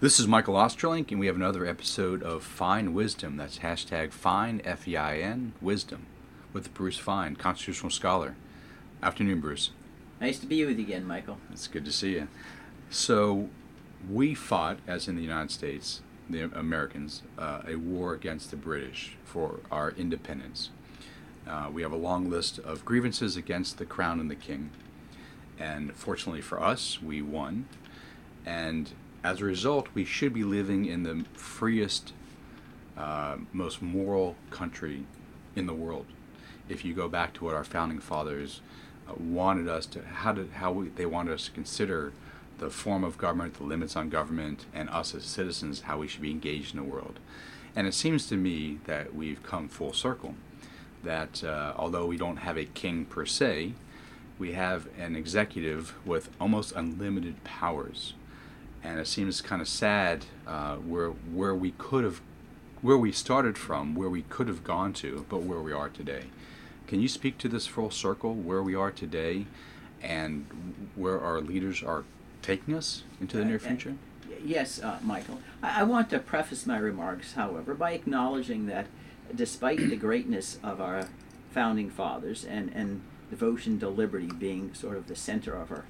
This is Michael Ostrolenk, and we have another episode of Fein Wisdom. That's hashtag Fein, F E I N, Wisdom, with Bruce Fein, constitutional scholar. Afternoon, Bruce. Nice to be with you again, Michael. It's good to see you. So, we fought, as in the United States, the Americans, uh, a war against the British for our independence. Uh, we have a long list of grievances against the crown and the king. And fortunately for us, we won. And as a result, we should be living in the freest, uh, most moral country in the world. If you go back to what our founding fathers uh, wanted us to, how did how we, they wanted us to consider the form of government, the limits on government, and us as citizens, how we should be engaged in the world. And it seems to me that we've come full circle. That uh, although we don't have a king per se, we have an executive with almost unlimited powers and it seems kind of sad uh, where where we could have where we started from, where we could have gone to, but where we are today. Can you speak to this full circle, where we are today, and where our leaders are taking us into the uh, near future? Yes, uh, Michael. I-, I want to preface my remarks, however, by acknowledging that despite the greatness of our founding fathers and, and devotion to liberty being sort of the center of our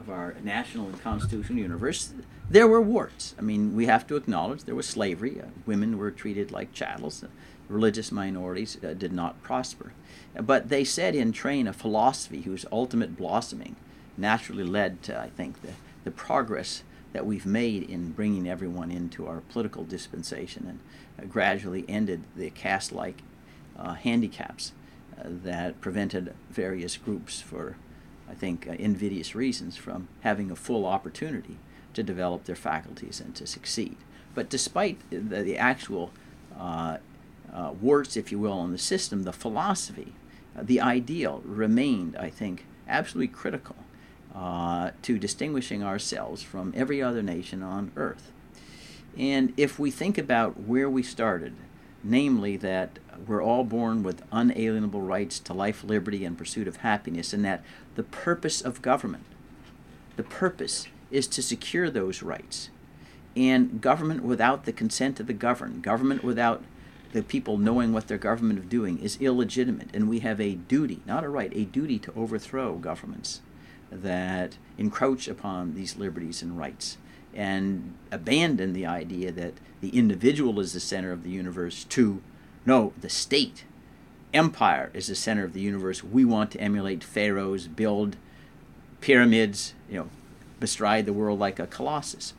of our national and constitutional universe, there were warts. I mean, we have to acknowledge there was slavery. Uh, women were treated like chattels. Uh, religious minorities uh, did not prosper. But they said in train a philosophy whose ultimate blossoming naturally led to, I think, the, the progress that we've made in bringing everyone into our political dispensation and uh, gradually ended the caste like uh, handicaps uh, that prevented various groups for I think, uh, invidious reasons from having a full opportunity to develop their faculties and to succeed. But despite the, the actual uh, uh, warts, if you will, on the system, the philosophy, uh, the ideal remained, I think, absolutely critical uh, to distinguishing ourselves from every other nation on earth. And if we think about where we started, namely that we're all born with unalienable rights to life, liberty, and pursuit of happiness, and that the purpose of government, the purpose is to secure those rights. And government without the consent of the governed, government without the people knowing what their government is doing is illegitimate. And we have a duty, not a right, a duty to overthrow governments that encroach upon these liberties and rights and abandon the idea that the individual is the center of the universe to no, the state, empire is the center of the universe. We want to emulate pharaohs, build pyramids, you know, bestride the world like a colossus.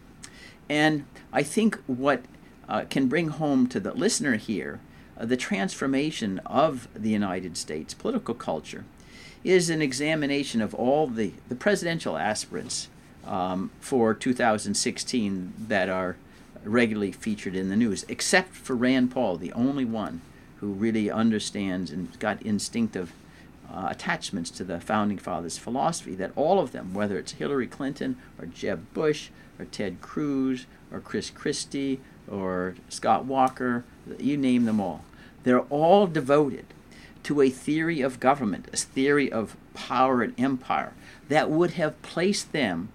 And I think what uh, can bring home to the listener here uh, the transformation of the United States political culture is an examination of all the, the presidential aspirants um, for 2016 that are regularly featured in the news, except for Rand Paul, the only one who really understands and got instinctive uh, attachments to the founding fathers' philosophy. That all of them, whether it's Hillary Clinton or Jeb Bush or Ted Cruz or Chris Christie or Scott Walker, you name them all, they're all devoted to a theory of government, a theory of power and empire that would have placed them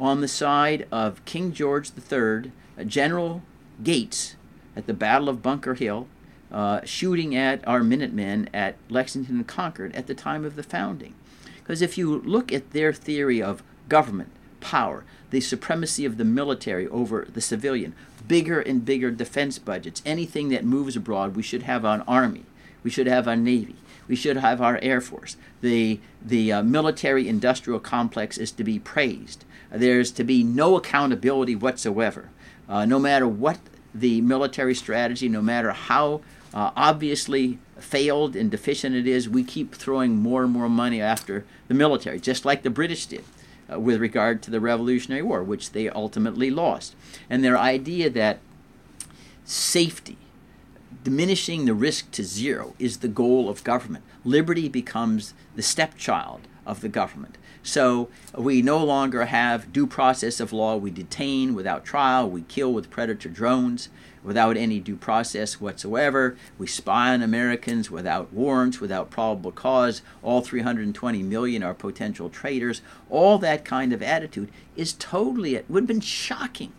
on the side of King George III uh, General Gates at the Battle of Bunker Hill, uh, shooting at our Minutemen at Lexington and Concord at the time of the founding. Because if you look at their theory of government, power, the supremacy of the military over the civilian, bigger and bigger defense budgets, anything that moves abroad, we should have an army, we should have a navy, we should have our air force. The the uh, military industrial complex is to be praised. There's to be no accountability whatsoever uh, no matter what the military strategy, no matter how uh, obviously failed and deficient it is, we keep throwing more and more money after the military, just like the British did. Uh, with regard to the Revolutionary War, which they ultimately lost. And their idea that safety, diminishing the risk to zero, is the goal of government. Liberty becomes the stepchild of the government. So we no longer have due process of law. We detain without trial. We kill with predator drones without any due process whatsoever. We spy on Americans without warrants, without probable cause. All 320 million are potential traitors. All that kind of attitude is totally, it would have been shocking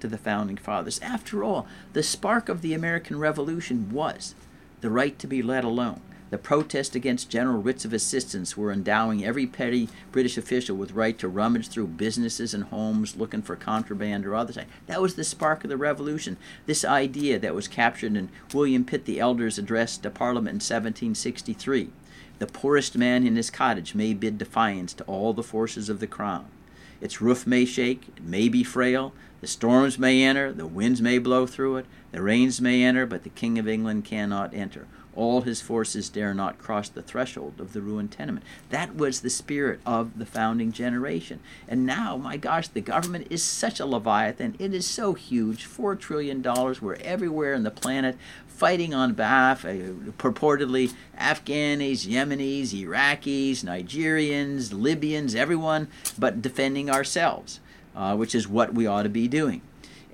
to the founding fathers. After all, the spark of the American Revolution was the right to be let alone. The protest against general writs of assistance were endowing every petty British official with right to rummage through businesses and homes looking for contraband or other things. That was the spark of the revolution. This idea that was captured in William Pitt the Elder's address to Parliament in 1763. The poorest man in his cottage may bid defiance to all the forces of the crown. Its roof may shake, it may be frail, the storms may enter, the winds may blow through it, the rains may enter, but the King of England cannot enter. All his forces dare not cross the threshold of the ruined tenement. That was the spirit of the founding generation. And now, my gosh, the government is such a leviathan. It is so huge $4 trillion. We're everywhere on the planet fighting on behalf, uh, purportedly, Afghanis, Yemenis, Iraqis, Nigerians, Libyans, everyone, but defending ourselves, uh, which is what we ought to be doing.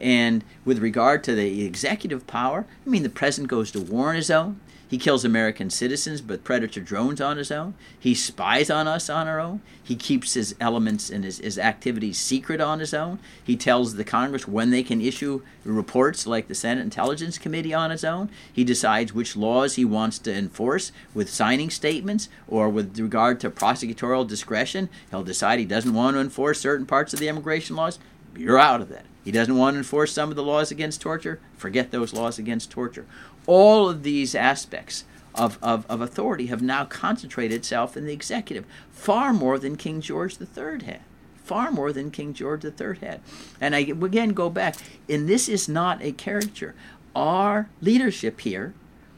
And with regard to the executive power, I mean, the president goes to war on his own. He kills American citizens with predator drones on his own. He spies on us on our own. He keeps his elements and his, his activities secret on his own. He tells the Congress when they can issue reports like the Senate Intelligence Committee on his own. He decides which laws he wants to enforce with signing statements or with regard to prosecutorial discretion. He'll decide he doesn't want to enforce certain parts of the immigration laws. You're out of that. He doesn't want to enforce some of the laws against torture. Forget those laws against torture. All of these aspects of, of, of authority have now concentrated itself in the executive, far more than King George III had. Far more than King George III had. And I again go back, and this is not a caricature. Our leadership here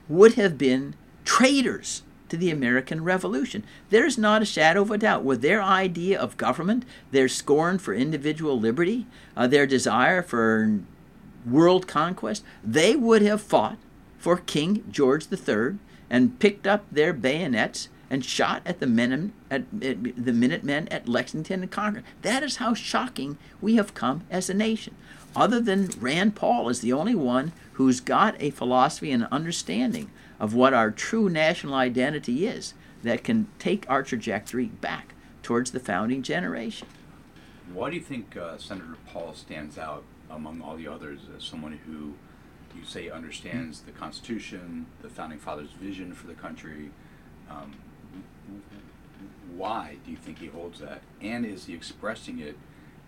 would have been traitors to the American Revolution. There's not a shadow of a doubt. With their idea of government, their scorn for individual liberty, uh, their desire for world conquest, they would have fought for King George III and picked up their bayonets and shot at the, men, at, at the Minutemen at Lexington and Concord. That is how shocking we have come as a nation. Other than Rand Paul is the only one who's got a philosophy and understanding of what our true national identity is that can take our trajectory back towards the founding generation. Why do you think uh, Senator Paul stands out among all the others as someone who you say understands the Constitution, the founding fathers' vision for the country. Um, why do you think he holds that? And is he expressing it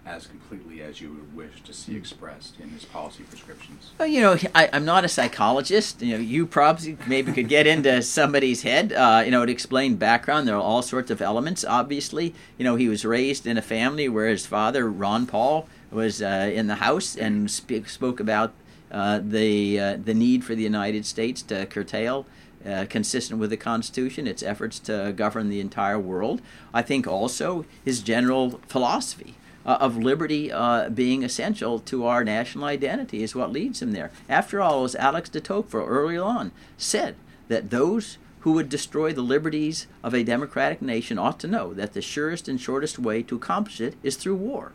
as completely as you would wish to see expressed in his policy prescriptions? Well, you know, I, am not a psychologist. You know, you probably maybe could get into somebody's head. Uh, you know, to explain background. There are all sorts of elements. Obviously, you know, he was raised in a family where his father, Ron Paul, was uh, in the House and sp- spoke about uh, the uh, the need for the United States to curtail. Uh, consistent with the Constitution, its efforts to govern the entire world. I think also his general philosophy uh, of liberty uh, being essential to our national identity is what leads him there. After all, as Alex de Tocqueville early on said, that those who would destroy the liberties of a democratic nation ought to know that the surest and shortest way to accomplish it is through war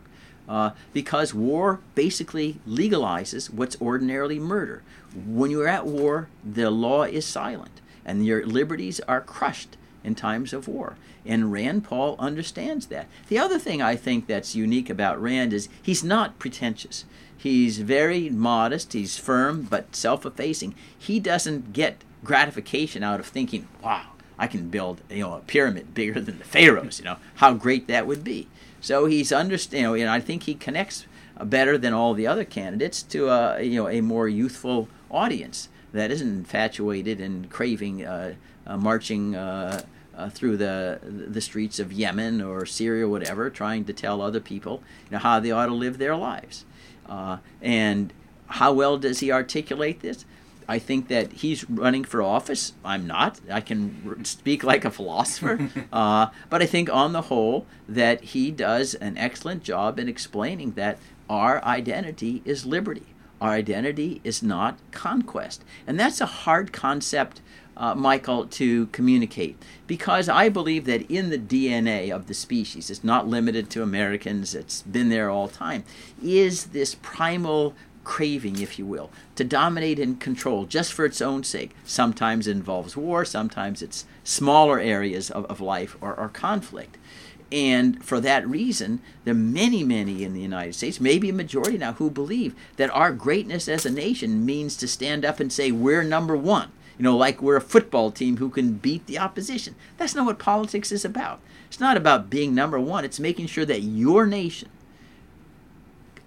uh, because war basically legalizes what's ordinarily murder. When you're at war, the law is silent and your liberties are crushed in times of war. And Rand Paul understands that. The other thing I think that's unique about Rand is he's not pretentious. He's very modest, he's firm, but self effacing. He doesn't get gratification out of thinking, wow, I can build you know, a pyramid bigger than the pharaohs, you know, how great that would be. So he's understand. You know, I think he connects better than all the other candidates to a you know a more youthful audience that isn't infatuated and craving uh, uh, marching uh, uh, through the the streets of Yemen or Syria or whatever, trying to tell other people you know how they ought to live their lives. Uh, and how well does he articulate this? I think that he's running for office. I'm not. I can speak like a philosopher. uh, but I think, on the whole, that he does an excellent job in explaining that our identity is liberty. Our identity is not conquest. And that's a hard concept, uh, Michael, to communicate because I believe that in the DNA of the species, it's not limited to Americans, it's been there all time, is this primal craving, if you will, to dominate and control just for its own sake. Sometimes it involves war, sometimes it's smaller areas of, of life or, or conflict. And for that reason, there are many, many in the United States, maybe a majority now, who believe that our greatness as a nation means to stand up and say, we're number one. You know, like we're a football team who can beat the opposition. That's not what politics is about. It's not about being number one, it's making sure that your nation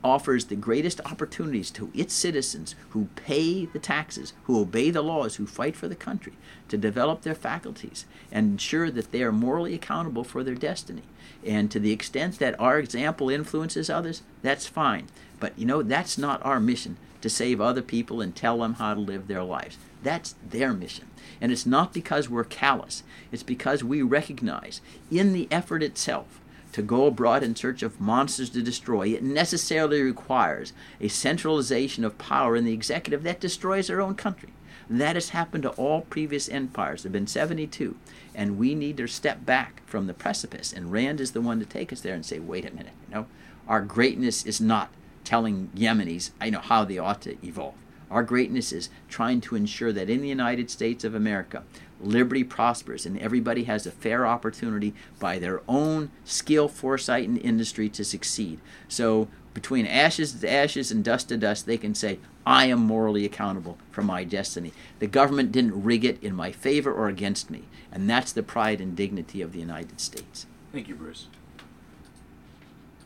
offers the greatest opportunities to its citizens who pay the taxes, who obey the laws, who fight for the country, to develop their faculties and ensure that they are morally accountable for their destiny. And to the extent that our example influences others, that's fine. But you know, that's not our mission to save other people and tell them how to live their lives. That's their mission. And it's not because we're callous, it's because we recognize in the effort itself to go abroad in search of monsters to destroy, it necessarily requires a centralization of power in the executive that destroys our own country. That has happened to all previous empires. There have been 72. And we need to step back from the precipice. And Rand is the one to take us there and say, wait a minute, you know, our greatness is not telling Yemenis, I know how they ought to evolve. Our greatness is trying to ensure that in the United States of America, liberty prospers and everybody has a fair opportunity by their own skill, foresight, and industry to succeed. So, between ashes to ashes and dust to dust, they can say, I am morally accountable for my destiny. The government didn't rig it in my favor or against me. And that's the pride and dignity of the United States. Thank you, Bruce.